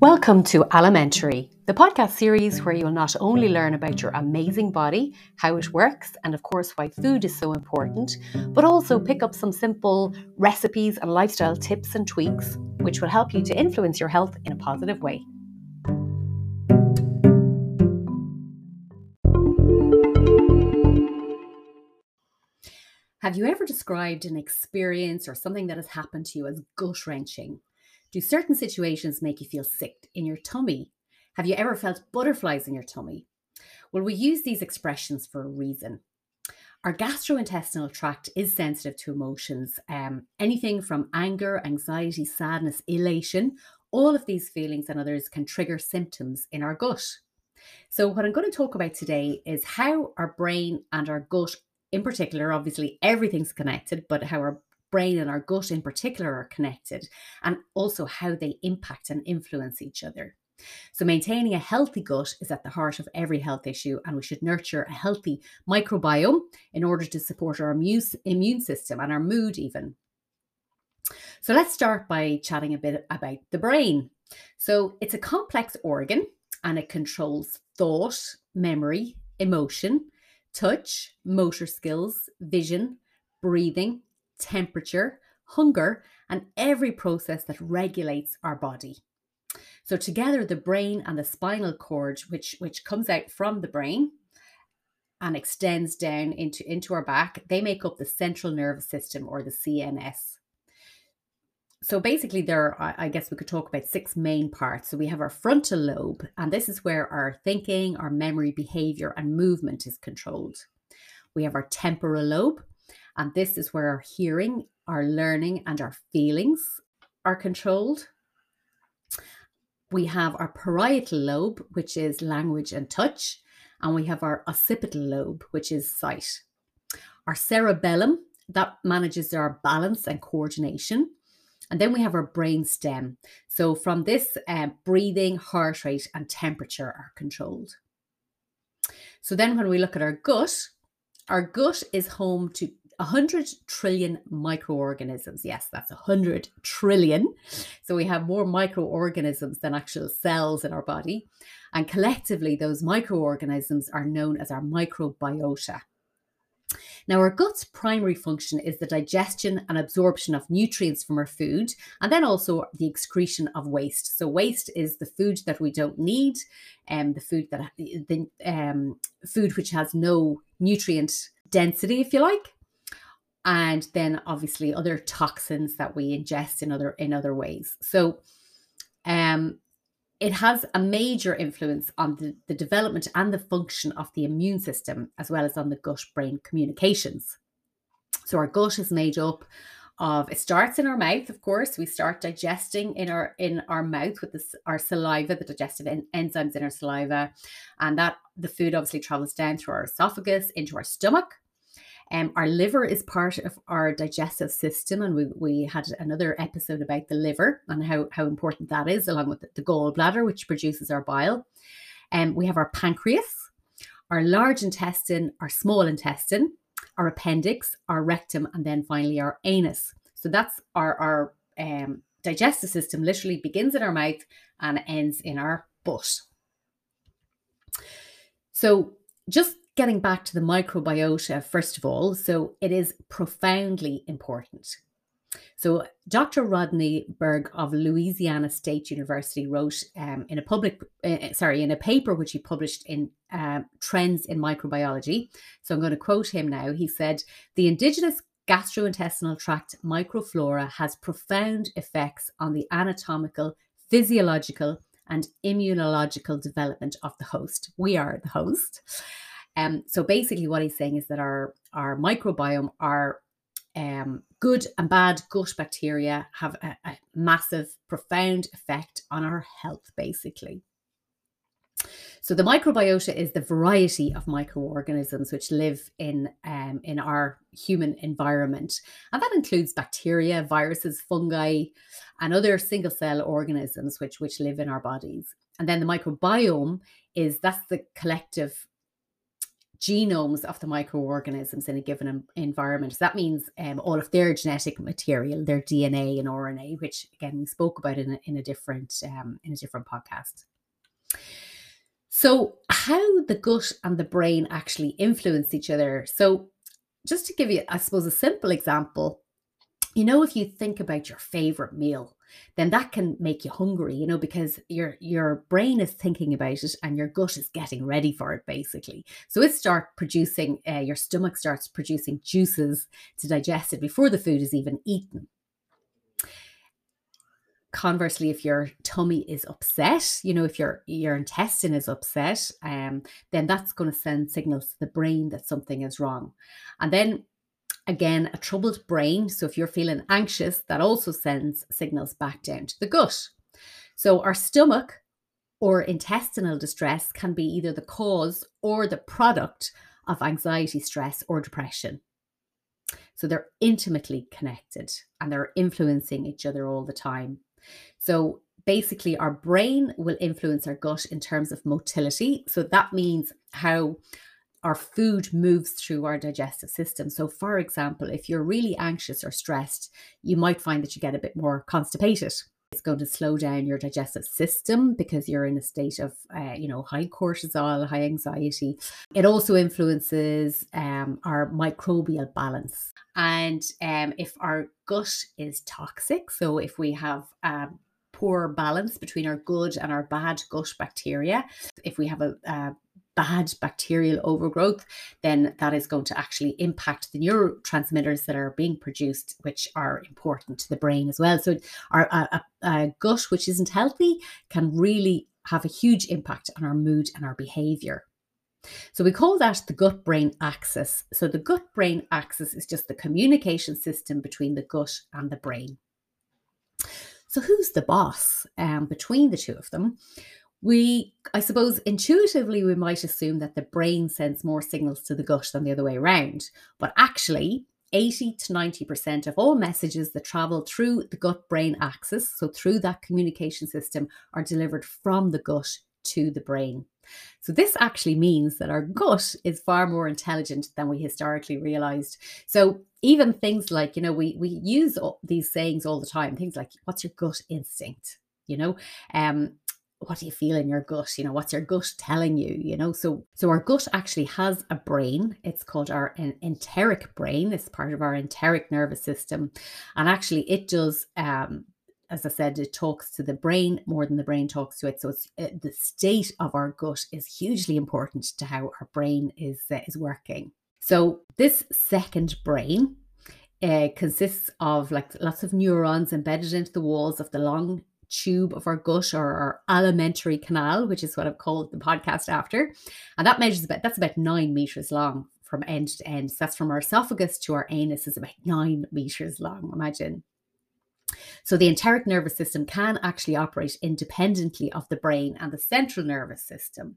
Welcome to Alimentary, the podcast series where you will not only learn about your amazing body, how it works, and of course why food is so important, but also pick up some simple recipes and lifestyle tips and tweaks which will help you to influence your health in a positive way. Have you ever described an experience or something that has happened to you as gut wrenching? Do certain situations make you feel sick in your tummy? Have you ever felt butterflies in your tummy? Well, we use these expressions for a reason. Our gastrointestinal tract is sensitive to emotions, um, anything from anger, anxiety, sadness, elation. All of these feelings and others can trigger symptoms in our gut. So, what I'm going to talk about today is how our brain and our gut, in particular, obviously everything's connected, but how our brain and our gut in particular are connected, and also how they impact and influence each other. So, maintaining a healthy gut is at the heart of every health issue, and we should nurture a healthy microbiome in order to support our immune system and our mood, even. So, let's start by chatting a bit about the brain. So, it's a complex organ and it controls thought, memory, emotion, touch, motor skills, vision, breathing, temperature, hunger, and every process that regulates our body. So together, the brain and the spinal cord, which, which comes out from the brain and extends down into, into our back, they make up the central nervous system or the CNS. So basically, there are, I guess we could talk about six main parts. So we have our frontal lobe, and this is where our thinking, our memory, behavior, and movement is controlled. We have our temporal lobe, and this is where our hearing, our learning, and our feelings are controlled. We have our parietal lobe, which is language and touch, and we have our occipital lobe, which is sight. Our cerebellum, that manages our balance and coordination. And then we have our brain stem. So from this, uh, breathing, heart rate, and temperature are controlled. So then when we look at our gut, our gut is home to 100 trillion microorganisms. Yes, that's 100 trillion. So we have more microorganisms than actual cells in our body. And collectively, those microorganisms are known as our microbiota. Now, our gut's primary function is the digestion and absorption of nutrients from our food, and then also the excretion of waste. So, waste is the food that we don't need, and um, the food that the um, food which has no nutrient density, if you like and then obviously other toxins that we ingest in other in other ways. So um it has a major influence on the, the development and the function of the immune system as well as on the gut brain communications. So our gut is made up of it starts in our mouth of course. We start digesting in our in our mouth with this our saliva the digestive en- enzymes in our saliva. And that the food obviously travels down through our esophagus into our stomach um, our liver is part of our digestive system, and we, we had another episode about the liver and how, how important that is, along with the gallbladder, which produces our bile. Um, we have our pancreas, our large intestine, our small intestine, our appendix, our rectum, and then finally our anus. So that's our, our um, digestive system, literally begins in our mouth and ends in our butt. So just getting back to the microbiota, first of all, so it is profoundly important. So, Dr. Rodney Berg of Louisiana State University wrote um, in a public, uh, sorry, in a paper which he published in uh, Trends in Microbiology. So, I'm going to quote him now. He said, The indigenous gastrointestinal tract microflora has profound effects on the anatomical, physiological, and immunological development of the host. We are the host. Um, so basically, what he's saying is that our our microbiome, our um, good and bad gut bacteria have a, a massive, profound effect on our health, basically. So the microbiota is the variety of microorganisms which live in um, in our human environment, and that includes bacteria, viruses, fungi, and other single cell organisms which which live in our bodies. And then the microbiome is that's the collective genomes of the microorganisms in a given environment. So that means um, all of their genetic material, their DNA and RNA, which again we spoke about in a, in a different um, in a different podcast. So, how the gut and the brain actually influence each other. So, just to give you, I suppose, a simple example, you know, if you think about your favorite meal, then that can make you hungry, you know, because your your brain is thinking about it and your gut is getting ready for it, basically. So it starts producing, uh, your stomach starts producing juices to digest it before the food is even eaten. Conversely, if your tummy is upset, you know, if your your intestine is upset, um, then that's going to send signals to the brain that something is wrong. And then Again, a troubled brain. So if you're feeling anxious, that also sends signals back down to the gut. So our stomach or intestinal distress can be either the cause or the product of anxiety, stress, or depression. So they're intimately connected and they're influencing each other all the time. So basically, our brain will influence our gut in terms of motility. So that means how our food moves through our digestive system. So, for example, if you're really anxious or stressed, you might find that you get a bit more constipated. It's going to slow down your digestive system because you're in a state of, uh, you know, high cortisol, high anxiety. It also influences um, our microbial balance. And um, if our gut is toxic, so if we have um, poor balance between our good and our bad gut bacteria, if we have a, a bad bacterial overgrowth, then that is going to actually impact the neurotransmitters that are being produced, which are important to the brain as well. So, our a, a gut which isn't healthy can really have a huge impact on our mood and our behavior. So we call that the gut brain axis. So the gut brain axis is just the communication system between the gut and the brain. So who's the boss um, between the two of them? We i suppose intuitively we might assume that the brain sends more signals to the gut than the other way around. But actually 80 to 90% of all messages that travel through the gut brain axis so through that communication system are delivered from the gut to the brain. So this actually means that our gut is far more intelligent than we historically realized. So even things like you know we we use these sayings all the time things like what's your gut instinct? You know? Um what do you feel in your gut? You know what's your gut telling you you know? So so our gut actually has a brain. It's called our enteric brain. It's part of our enteric nervous system. And actually it does um as I said, it talks to the brain more than the brain talks to it. So it's the state of our gut is hugely important to how our brain is uh, is working. So this second brain uh, consists of like lots of neurons embedded into the walls of the long tube of our gut or our alimentary canal, which is what I've called the podcast after. And that measures about, that's about nine meters long from end to end. So that's from our esophagus to our anus is about nine meters long, imagine. So the enteric nervous system can actually operate independently of the brain and the central nervous system.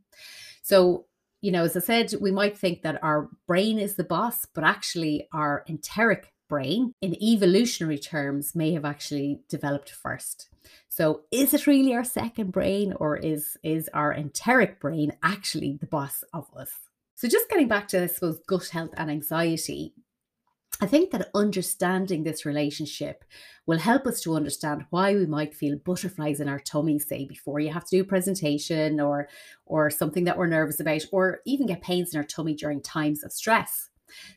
So you know, as I said, we might think that our brain is the boss, but actually our enteric brain in evolutionary terms may have actually developed first. So is it really our second brain or is is our enteric brain actually the boss of us? So just getting back to I suppose gut health and anxiety, I think that understanding this relationship will help us to understand why we might feel butterflies in our tummy, say before you have to do a presentation or or something that we're nervous about, or even get pains in our tummy during times of stress.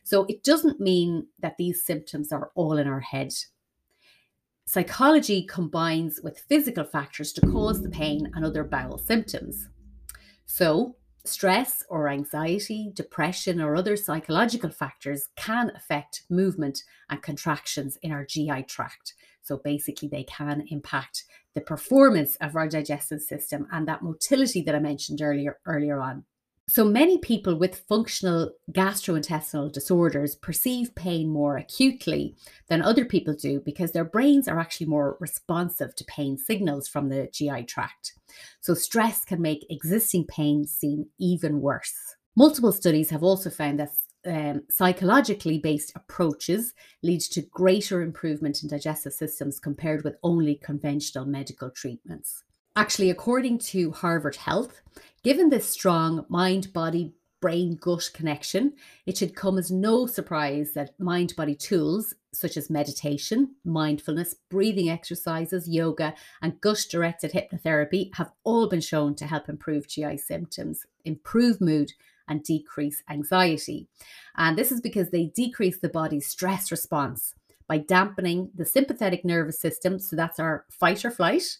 So it doesn't mean that these symptoms are all in our head. Psychology combines with physical factors to cause the pain and other bowel symptoms. So, stress or anxiety, depression, or other psychological factors can affect movement and contractions in our GI tract. So, basically, they can impact the performance of our digestive system and that motility that I mentioned earlier, earlier on. So many people with functional gastrointestinal disorders perceive pain more acutely than other people do because their brains are actually more responsive to pain signals from the GI tract. So stress can make existing pain seem even worse. Multiple studies have also found that um, psychologically based approaches lead to greater improvement in digestive systems compared with only conventional medical treatments. Actually, according to Harvard Health, given this strong mind body brain gut connection, it should come as no surprise that mind body tools such as meditation, mindfulness, breathing exercises, yoga, and gut directed hypnotherapy have all been shown to help improve GI symptoms, improve mood, and decrease anxiety. And this is because they decrease the body's stress response by dampening the sympathetic nervous system. So that's our fight or flight,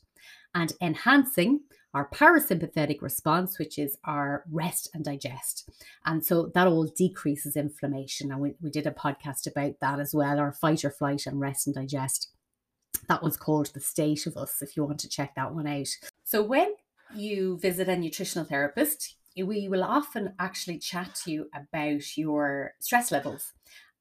and enhancing our parasympathetic response, which is our rest and digest. And so that all decreases inflammation. And we, we did a podcast about that as well our fight or flight and rest and digest. That was called The State of Us, if you want to check that one out. So when you visit a nutritional therapist, we will often actually chat to you about your stress levels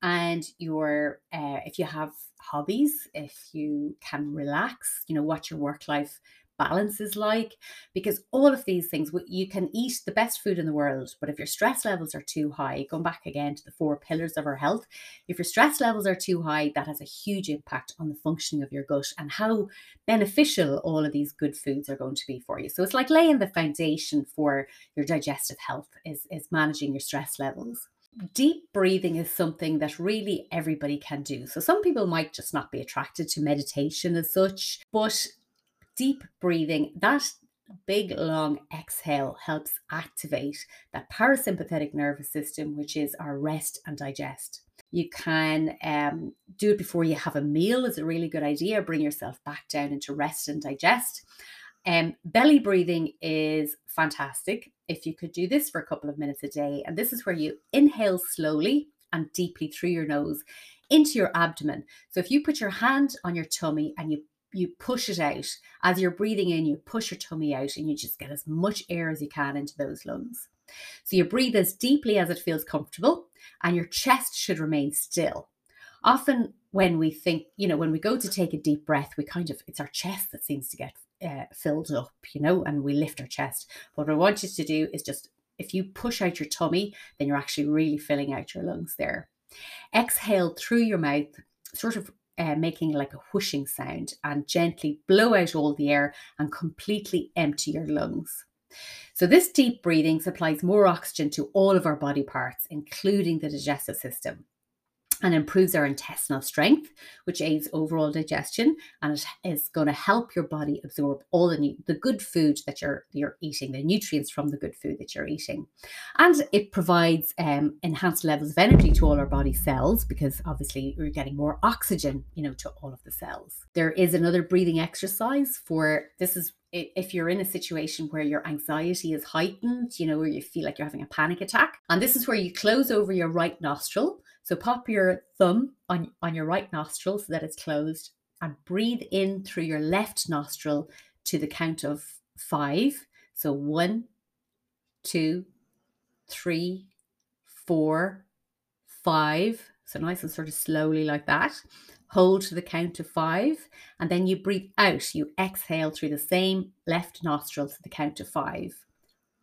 and your uh, if you have hobbies if you can relax you know what your work life balance is like because all of these things you can eat the best food in the world but if your stress levels are too high going back again to the four pillars of our health if your stress levels are too high that has a huge impact on the functioning of your gut and how beneficial all of these good foods are going to be for you so it's like laying the foundation for your digestive health is is managing your stress levels deep breathing is something that really everybody can do. So, some people might just not be attracted to meditation as such, but deep breathing, that big long exhale helps activate that parasympathetic nervous system, which is our rest and digest. You can um, do it before you have a meal, is a really good idea. Bring yourself back down into rest and digest. Um, belly breathing is fantastic if you could do this for a couple of minutes a day. And this is where you inhale slowly and deeply through your nose into your abdomen. So if you put your hand on your tummy and you you push it out as you're breathing in, you push your tummy out and you just get as much air as you can into those lungs. So you breathe as deeply as it feels comfortable and your chest should remain still. Often, when we think, you know, when we go to take a deep breath, we kind of, it's our chest that seems to get uh, filled up, you know, and we lift our chest. But what I want you to do is just, if you push out your tummy, then you're actually really filling out your lungs there. Exhale through your mouth, sort of uh, making like a whooshing sound, and gently blow out all the air and completely empty your lungs. So, this deep breathing supplies more oxygen to all of our body parts, including the digestive system and improves our intestinal strength, which aids overall digestion, and it is going to help your body absorb all the the good food that you're you're eating, the nutrients from the good food that you're eating, and it provides um, enhanced levels of energy to all our body cells because obviously you're getting more oxygen, you know, to all of the cells. There is another breathing exercise for this is if you're in a situation where your anxiety is heightened, you know, where you feel like you're having a panic attack, and this is where you close over your right nostril so pop your thumb on, on your right nostril so that it's closed and breathe in through your left nostril to the count of five. So one, two, three, four, five. So nice and sort of slowly like that. Hold to the count of five, and then you breathe out. You exhale through the same left nostril to the count of five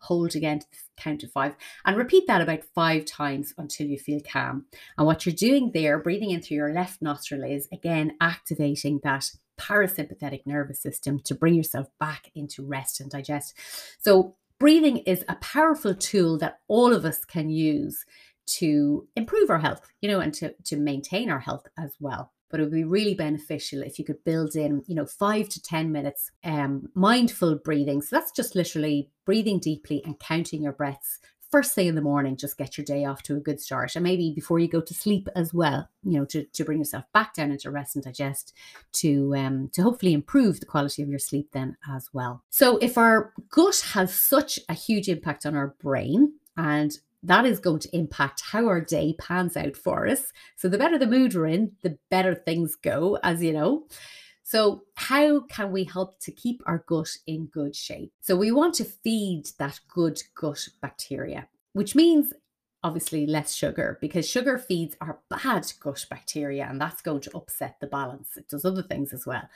hold again to the count of five, and repeat that about five times until you feel calm. And what you're doing there, breathing in through your left nostril, is again activating that parasympathetic nervous system to bring yourself back into rest and digest. So, breathing is a powerful tool that all of us can use to improve our health, you know, and to, to maintain our health as well but it would be really beneficial if you could build in, you know, five to 10 minutes um, mindful breathing. So that's just literally breathing deeply and counting your breaths first thing in the morning, just get your day off to a good start. And maybe before you go to sleep as well, you know, to, to bring yourself back down into rest and digest to um to hopefully improve the quality of your sleep then as well. So if our gut has such a huge impact on our brain and that is going to impact how our day pans out for us. So, the better the mood we're in, the better things go, as you know. So, how can we help to keep our gut in good shape? So, we want to feed that good gut bacteria, which means obviously less sugar because sugar feeds our bad gut bacteria and that's going to upset the balance. It does other things as well,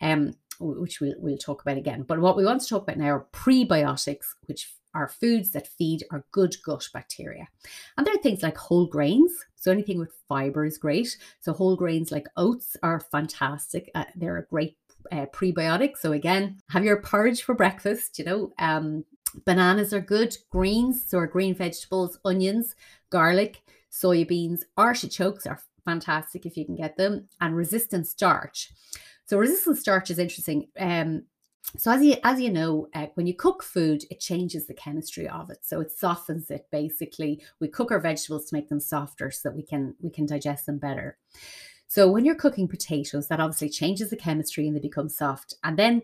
um, which we'll, we'll talk about again. But what we want to talk about now are prebiotics, which are foods that feed our good gut bacteria. And there are things like whole grains. So anything with fiber is great. So whole grains like oats are fantastic. Uh, they're a great uh, prebiotic. So again, have your porridge for breakfast, you know, um, Bananas are good, greens, so green vegetables, onions, garlic, soybeans, artichokes are fantastic if you can get them, and resistant starch. So resistant starch is interesting. Um, so as you as you know, uh, when you cook food, it changes the chemistry of it. So it softens it. Basically, we cook our vegetables to make them softer, so that we can we can digest them better. So when you're cooking potatoes, that obviously changes the chemistry and they become soft. And then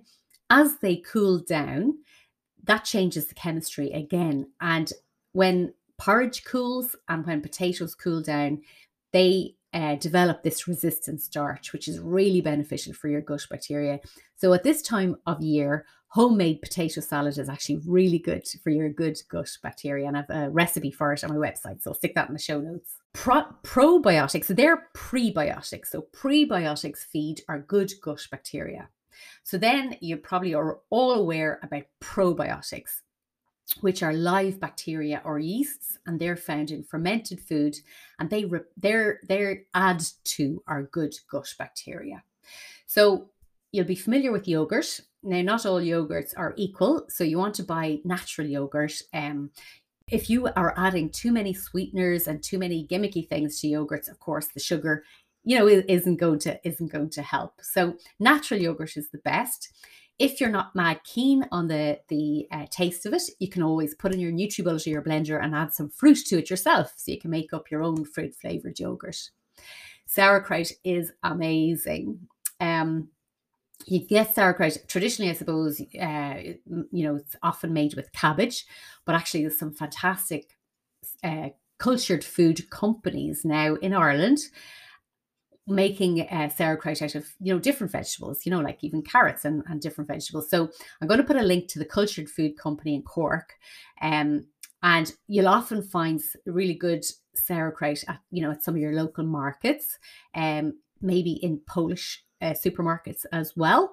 as they cool down, that changes the chemistry again. And when porridge cools and when potatoes cool down, they uh, develop this resistant starch, which is really beneficial for your gut bacteria. So at this time of year, homemade potato salad is actually really good for your good gut bacteria. And I have a recipe for it on my website. So I'll stick that in the show notes. Pro- probiotics, so they're prebiotics. So prebiotics feed our good gut bacteria. So then you probably are all aware about probiotics which are live bacteria or yeasts, and they're found in fermented food, and they re- they're they're add to our good gut bacteria. So you'll be familiar with yogurt. Now, not all yogurts are equal, so you want to buy natural yogurt. Um, if you are adding too many sweeteners and too many gimmicky things to yogurts, of course, the sugar, you know, isn't going to isn't going to help. So natural yogurt is the best. If you're not mad keen on the the uh, taste of it, you can always put in your NutriBullet or your blender and add some fruit to it yourself, so you can make up your own fruit flavored yogurt. Sauerkraut is amazing. Um, you get sauerkraut traditionally, I suppose. Uh, you know, it's often made with cabbage, but actually, there's some fantastic uh, cultured food companies now in Ireland making uh, sauerkraut out of you know different vegetables you know like even carrots and, and different vegetables. So i'm going to put a link to the cultured food company in cork um, and you'll often find really good sauerkraut at you know at some of your local markets um, maybe in polish uh, supermarkets as well.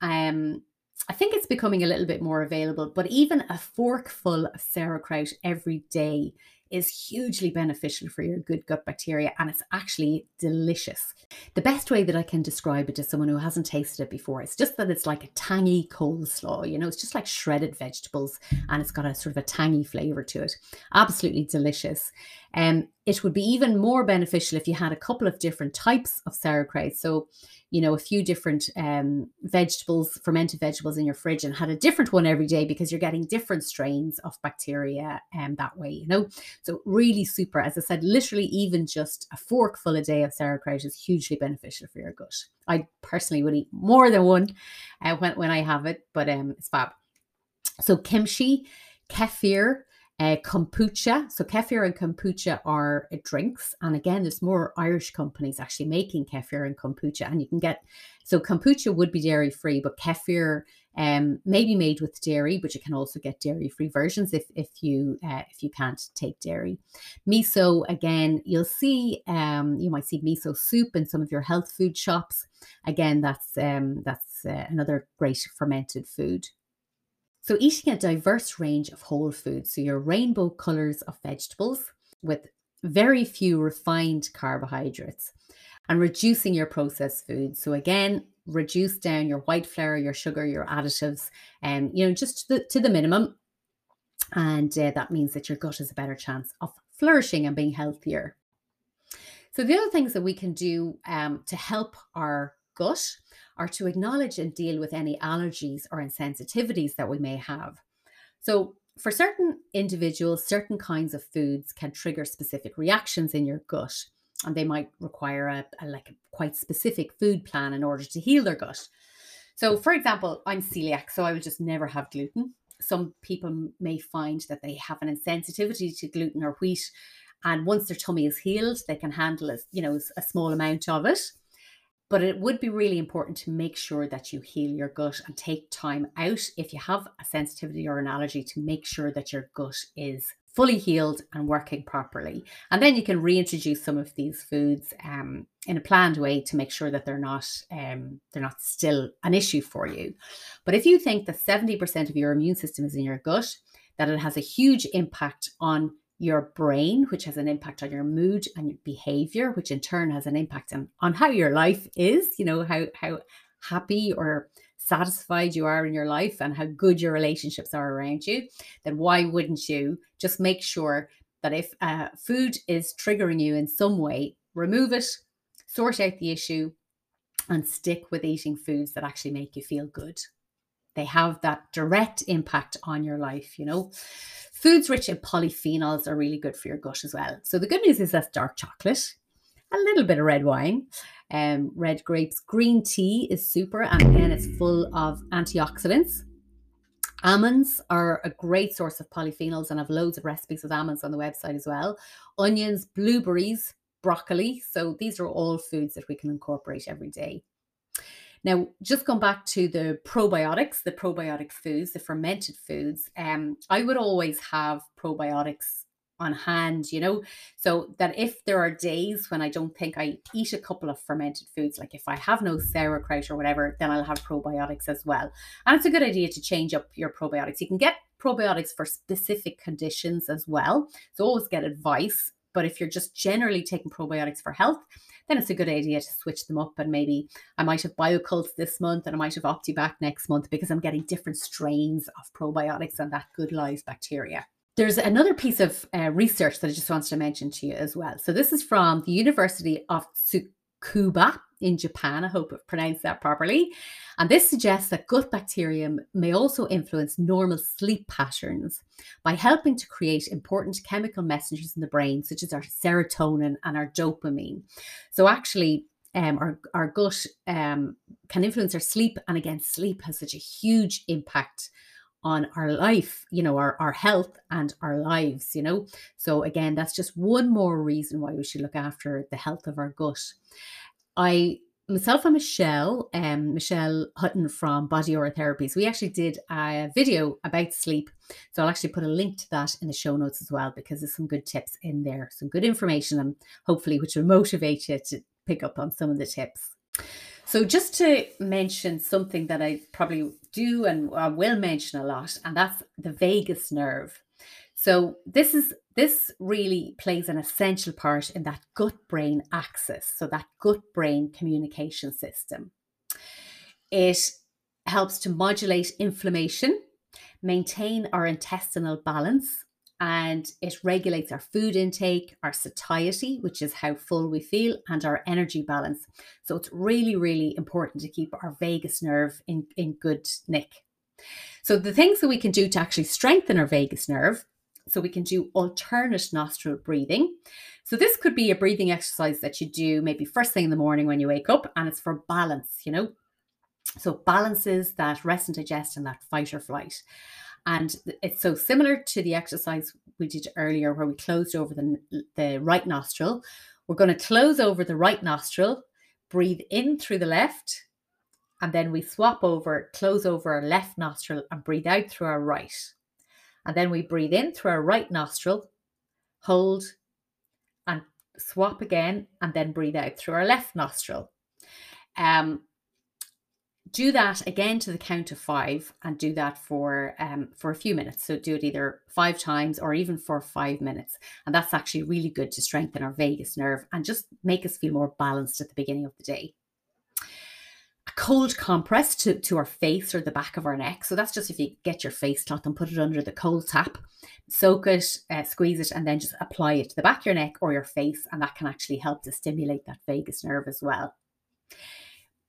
Um, I think it's becoming a little bit more available, but even a forkful of sauerkraut every day is hugely beneficial for your good gut bacteria and it's actually delicious. The best way that I can describe it to someone who hasn't tasted it before is just that it's like a tangy coleslaw, you know, it's just like shredded vegetables and it's got a sort of a tangy flavor to it. Absolutely delicious. Um, it would be even more beneficial if you had a couple of different types of sauerkraut. So, you know, a few different um, vegetables, fermented vegetables in your fridge and had a different one every day because you're getting different strains of bacteria um, that way, you know. So, really super. As I said, literally, even just a forkful a day of sauerkraut is hugely beneficial for your gut. I personally would eat more than one uh, when, when I have it, but um, it's fab. So, kimchi, kefir, uh, kombucha. So kefir and kombucha are uh, drinks, and again, there's more Irish companies actually making kefir and kombucha, and you can get. So kombucha would be dairy free, but kefir um, may be made with dairy, but you can also get dairy free versions if if you uh, if you can't take dairy. Miso again, you'll see um, you might see miso soup in some of your health food shops. Again, that's um, that's uh, another great fermented food. So, eating a diverse range of whole foods, so your rainbow colors of vegetables with very few refined carbohydrates, and reducing your processed foods. So, again, reduce down your white flour, your sugar, your additives, and um, you know, just to the, to the minimum. And uh, that means that your gut has a better chance of flourishing and being healthier. So, the other things that we can do um, to help our gut are to acknowledge and deal with any allergies or insensitivities that we may have. So, for certain individuals, certain kinds of foods can trigger specific reactions in your gut, and they might require a, a like a quite specific food plan in order to heal their gut. So, for example, I'm celiac, so I will just never have gluten. Some people may find that they have an insensitivity to gluten or wheat, and once their tummy is healed, they can handle a, you know a small amount of it. But it would be really important to make sure that you heal your gut and take time out if you have a sensitivity or an allergy to make sure that your gut is fully healed and working properly. And then you can reintroduce some of these foods um, in a planned way to make sure that they're not um, they're not still an issue for you. But if you think that 70% of your immune system is in your gut, that it has a huge impact on your brain, which has an impact on your mood and your behavior, which in turn has an impact on, on how your life is, you know, how how happy or satisfied you are in your life and how good your relationships are around you, then why wouldn't you just make sure that if uh, food is triggering you in some way, remove it, sort out the issue, and stick with eating foods that actually make you feel good. They have that direct impact on your life, you know. Foods rich in polyphenols are really good for your gut as well. So the good news is that's dark chocolate, a little bit of red wine, um, red grapes. Green tea is super, and again, it's full of antioxidants. Almonds are a great source of polyphenols, and I've loads of recipes with almonds on the website as well. Onions, blueberries, broccoli. So these are all foods that we can incorporate every day. Now, just going back to the probiotics, the probiotic foods, the fermented foods, um, I would always have probiotics on hand, you know, so that if there are days when I don't think I eat a couple of fermented foods, like if I have no sauerkraut or whatever, then I'll have probiotics as well. And it's a good idea to change up your probiotics. You can get probiotics for specific conditions as well. So always get advice. But if you're just generally taking probiotics for health, then it's a good idea to switch them up. And maybe I might have Bio-Kult this month and I might have OptiBac next month because I'm getting different strains of probiotics and that good live bacteria. There's another piece of uh, research that I just wanted to mention to you as well. So this is from the University of Tsukuba in Japan. I hope I've pronounced that properly. And this suggests that gut bacterium may also influence normal sleep patterns by helping to create important chemical messengers in the brain, such as our serotonin and our dopamine. So actually, um, our, our gut um, can influence our sleep. And again, sleep has such a huge impact on our life, you know, our, our health and our lives, you know. So, again, that's just one more reason why we should look after the health of our gut. I myself and Michelle, um, Michelle Hutton from Body Aura Therapies, we actually did a video about sleep. So I'll actually put a link to that in the show notes as well because there's some good tips in there, some good information, and hopefully which will motivate you to pick up on some of the tips. So, just to mention something that I probably do and I will mention a lot, and that's the vagus nerve. So, this is this really plays an essential part in that gut brain axis, so that gut brain communication system. It helps to modulate inflammation, maintain our intestinal balance, and it regulates our food intake, our satiety, which is how full we feel, and our energy balance. So it's really, really important to keep our vagus nerve in, in good nick. So the things that we can do to actually strengthen our vagus nerve, so we can do alternate nostril breathing. So this could be a breathing exercise that you do maybe first thing in the morning when you wake up, and it's for balance, you know. So balances that rest and digest and that fight or flight. And it's so similar to the exercise we did earlier where we closed over the, the right nostril. We're going to close over the right nostril, breathe in through the left, and then we swap over, close over our left nostril and breathe out through our right. And then we breathe in through our right nostril, hold, and swap again, and then breathe out through our left nostril. Um, do that again to the count of five and do that for um, for a few minutes. So do it either five times or even for five minutes. And that's actually really good to strengthen our vagus nerve and just make us feel more balanced at the beginning of the day cold compress to, to our face or the back of our neck so that's just if you get your face cloth and put it under the cold tap soak it uh, squeeze it and then just apply it to the back of your neck or your face and that can actually help to stimulate that vagus nerve as well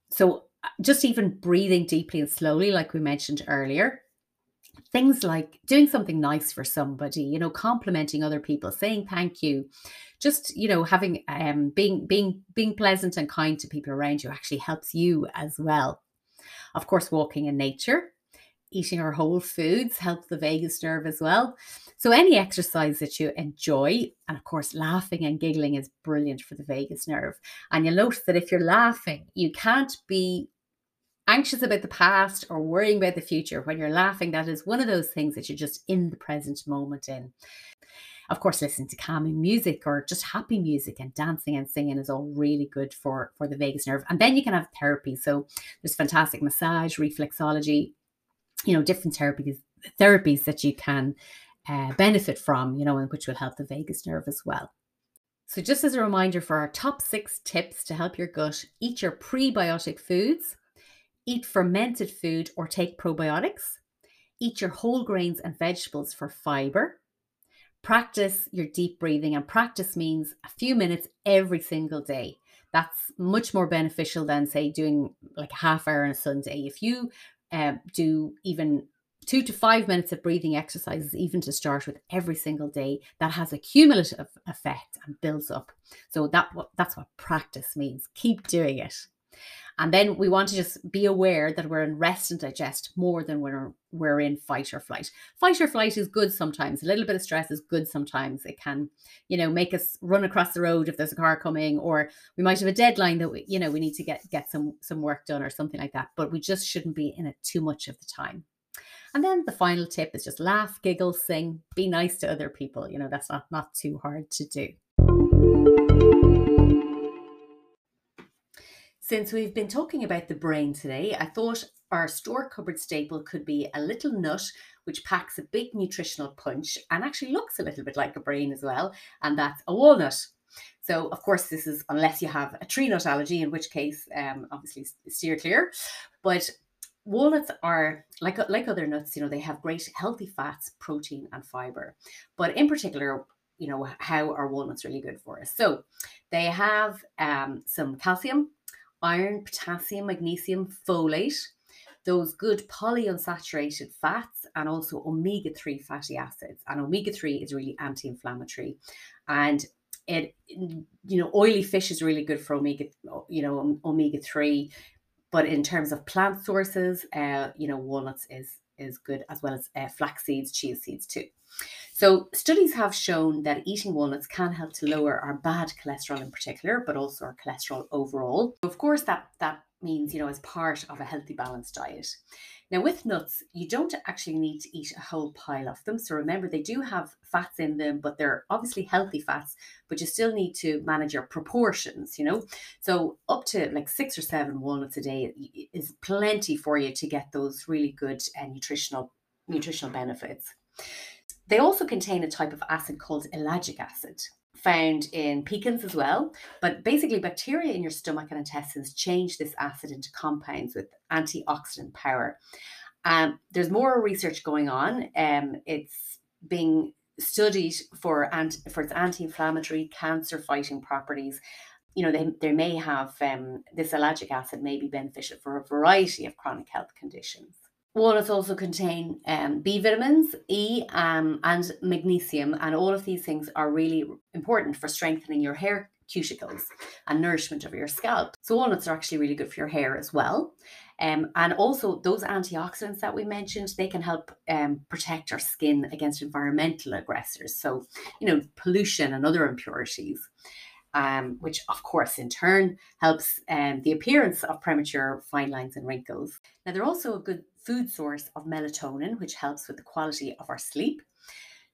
so just even breathing deeply and slowly, like we mentioned earlier. Things like doing something nice for somebody, you know, complimenting other people, saying thank you, just you know, having um being being being pleasant and kind to people around you actually helps you as well. Of course, walking in nature, eating our whole foods helps the vagus nerve as well. So, any exercise that you enjoy, and of course, laughing and giggling is brilliant for the vagus nerve. And you'll notice that if you're laughing, you can't be anxious about the past or worrying about the future. When you're laughing, that is one of those things that you're just in the present moment in. Of course, listening to calming music or just happy music and dancing and singing is all really good for, for the vagus nerve. And then you can have therapy. So there's fantastic massage, reflexology, you know, different therapies therapies that you can uh, benefit from, you know, and which will help the vagus nerve as well. So, just as a reminder for our top six tips to help your gut, eat your prebiotic foods, Eat fermented food or take probiotics. Eat your whole grains and vegetables for fiber. Practice your deep breathing, and practice means a few minutes every single day. That's much more beneficial than, say, doing like a half hour on a Sunday. If you uh, do even two to five minutes of breathing exercises, even to start with every single day, that has a cumulative effect and builds up. So that that's what practice means. Keep doing it. And then we want to just be aware that we're in rest and digest more than we're, we're in fight or flight. Fight or flight is good sometimes. A little bit of stress is good sometimes. It can, you know, make us run across the road if there's a car coming, or we might have a deadline that we, you know, we need to get get some some work done or something like that. But we just shouldn't be in it too much of the time. And then the final tip is just laugh, giggle, sing, be nice to other people. You know, that's not not too hard to do. Since we've been talking about the brain today, I thought our store cupboard staple could be a little nut which packs a big nutritional punch and actually looks a little bit like a brain as well, and that's a walnut. So, of course, this is unless you have a tree nut allergy, in which case, um, obviously, steer clear. But walnuts are like like other nuts. You know, they have great healthy fats, protein, and fiber. But in particular, you know, how are walnuts really good for us? So, they have um, some calcium, iron, potassium, magnesium, folate, those good polyunsaturated fats, and also omega 3 fatty acids. And omega 3 is really anti inflammatory. And it, you know, oily fish is really good for omega, you know, omega 3. But in terms of plant sources, uh, you know, walnuts is is good as well as uh, flax seeds, chia seeds too. So, studies have shown that eating walnuts can help to lower our bad cholesterol in particular, but also our cholesterol overall. Of course, that, that means, you know, as part of a healthy, balanced diet. Now, with nuts, you don't actually need to eat a whole pile of them. So, remember, they do have fats in them, but they're obviously healthy fats, but you still need to manage your proportions, you know? So, up to like six or seven walnuts a day is plenty for you to get those really good uh, nutritional nutritional benefits. They also contain a type of acid called ellagic acid, found in pecans as well. But basically, bacteria in your stomach and intestines change this acid into compounds with antioxidant power. Um, there's more research going on. Um, it's being studied for ant- for its anti-inflammatory, cancer-fighting properties. You know, they, they may have um, this ellagic acid may be beneficial for a variety of chronic health conditions. Walnuts also contain um, B vitamins, E, um, and magnesium, and all of these things are really important for strengthening your hair cuticles and nourishment of your scalp. So, walnuts are actually really good for your hair as well. Um, and also, those antioxidants that we mentioned, they can help um, protect our skin against environmental aggressors. So, you know, pollution and other impurities. Um, which of course in turn helps um, the appearance of premature fine lines and wrinkles. Now, they're also a good food source of melatonin, which helps with the quality of our sleep.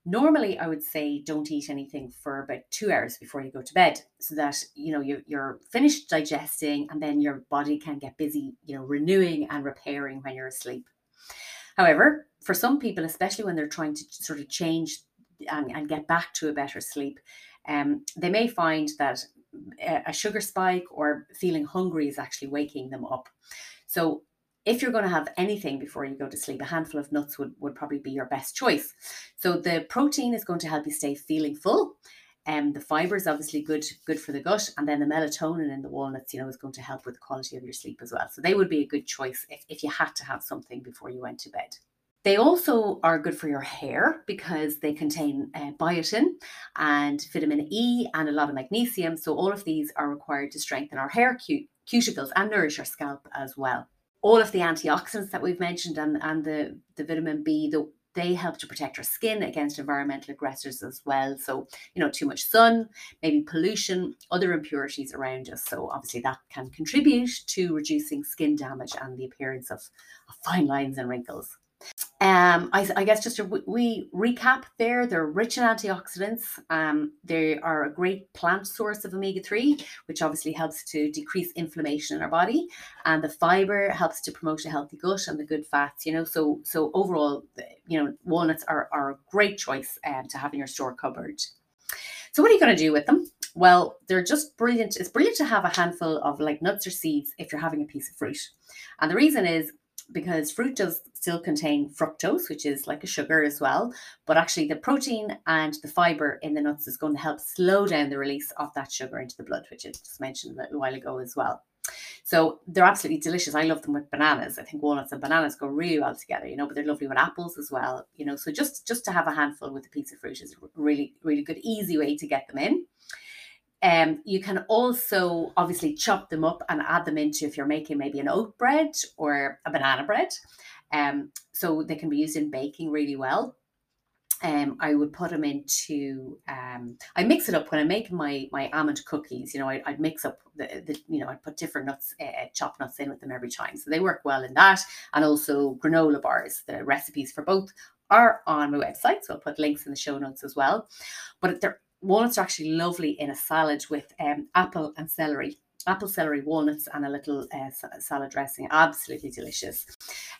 Normally, I would say don't eat anything for about two hours before you go to bed, so that you know you're, you're finished digesting, and then your body can get busy, you know, renewing and repairing when you're asleep. However, for some people, especially when they're trying to sort of change and, and get back to a better sleep, um, they may find that a sugar spike or feeling hungry is actually waking them up. So if you're going to have anything before you go to sleep, a handful of nuts would, would probably be your best choice. So the protein is going to help you stay feeling full. And um, the fiber is obviously good, good for the gut, and then the melatonin in the walnuts, you know, is going to help with the quality of your sleep as well. So they would be a good choice if, if you had to have something before you went to bed. They also are good for your hair because they contain uh, biotin and vitamin E and a lot of magnesium. So all of these are required to strengthen our hair cut- cuticles and nourish our scalp as well all of the antioxidants that we've mentioned and, and the, the vitamin B, the, they help to protect our skin against environmental aggressors as well. So, you know, too much sun, maybe pollution, other impurities around us. So, obviously, that can contribute to reducing skin damage and the appearance of, of fine lines and wrinkles. Um, I, I, guess just a we recap there, they're rich in antioxidants. Um, they are a great plant source of omega 3, which obviously helps to decrease inflammation in our body. And the fiber helps to promote a healthy gut and the good fats, you know. So, so overall, you know, walnuts are, are a great choice um, to have in your store cupboard. So, what are you going to do with them? Well, they're just brilliant. It's brilliant to have a handful of like nuts or seeds if you're having a piece of fruit. And the reason is because fruit does still contain fructose, which is like a sugar as well. But actually, the protein and the fiber in the nuts is going to help slow down the release of that sugar into the blood, which I just mentioned a little while ago as well. So they're absolutely delicious. I love them with bananas. I think walnuts and bananas go really well together, you know, but they're lovely with apples as well, you know. So just just to have a handful with a piece of fruit is a really, really good, easy way to get them in. Um, you can also obviously chop them up and add them into if you're making maybe an oat bread or a banana bread. Um, so they can be used in baking really well. Um, I would put them into. Um, I mix it up when I make my my almond cookies. You know, I, would mix up the, the you know I put different nuts, uh, chopped nuts in with them every time, so they work well in that. And also granola bars. The recipes for both are on my website, so I'll put links in the show notes as well. But they're walnuts are actually lovely in a salad with um, apple and celery apple celery walnuts and a little uh, salad dressing. Absolutely delicious.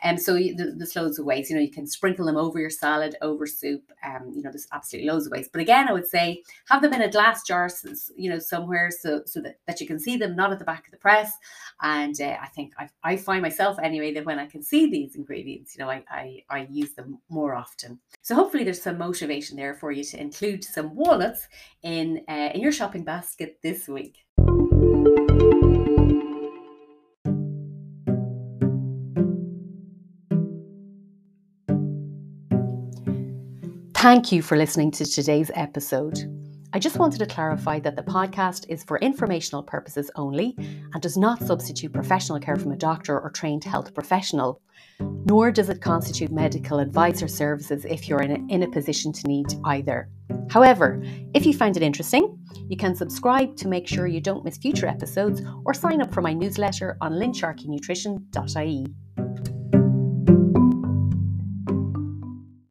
And um, so there's loads of ways you know you can sprinkle them over your salad over soup um you know there's absolutely loads of ways. But again i would say have them in a glass jar you know somewhere so so that, that you can see them not at the back of the press. And uh, i think I, I find myself anyway that when i can see these ingredients you know I, I i use them more often. So hopefully there's some motivation there for you to include some walnuts in uh, in your shopping basket this week Thank you for listening to today's episode. I just wanted to clarify that the podcast is for informational purposes only and does not substitute professional care from a doctor or trained health professional, nor does it constitute medical advice or services if you're in a, in a position to need either. However, if you find it interesting, you can subscribe to make sure you don't miss future episodes or sign up for my newsletter on lynsharkeynutrition.ie.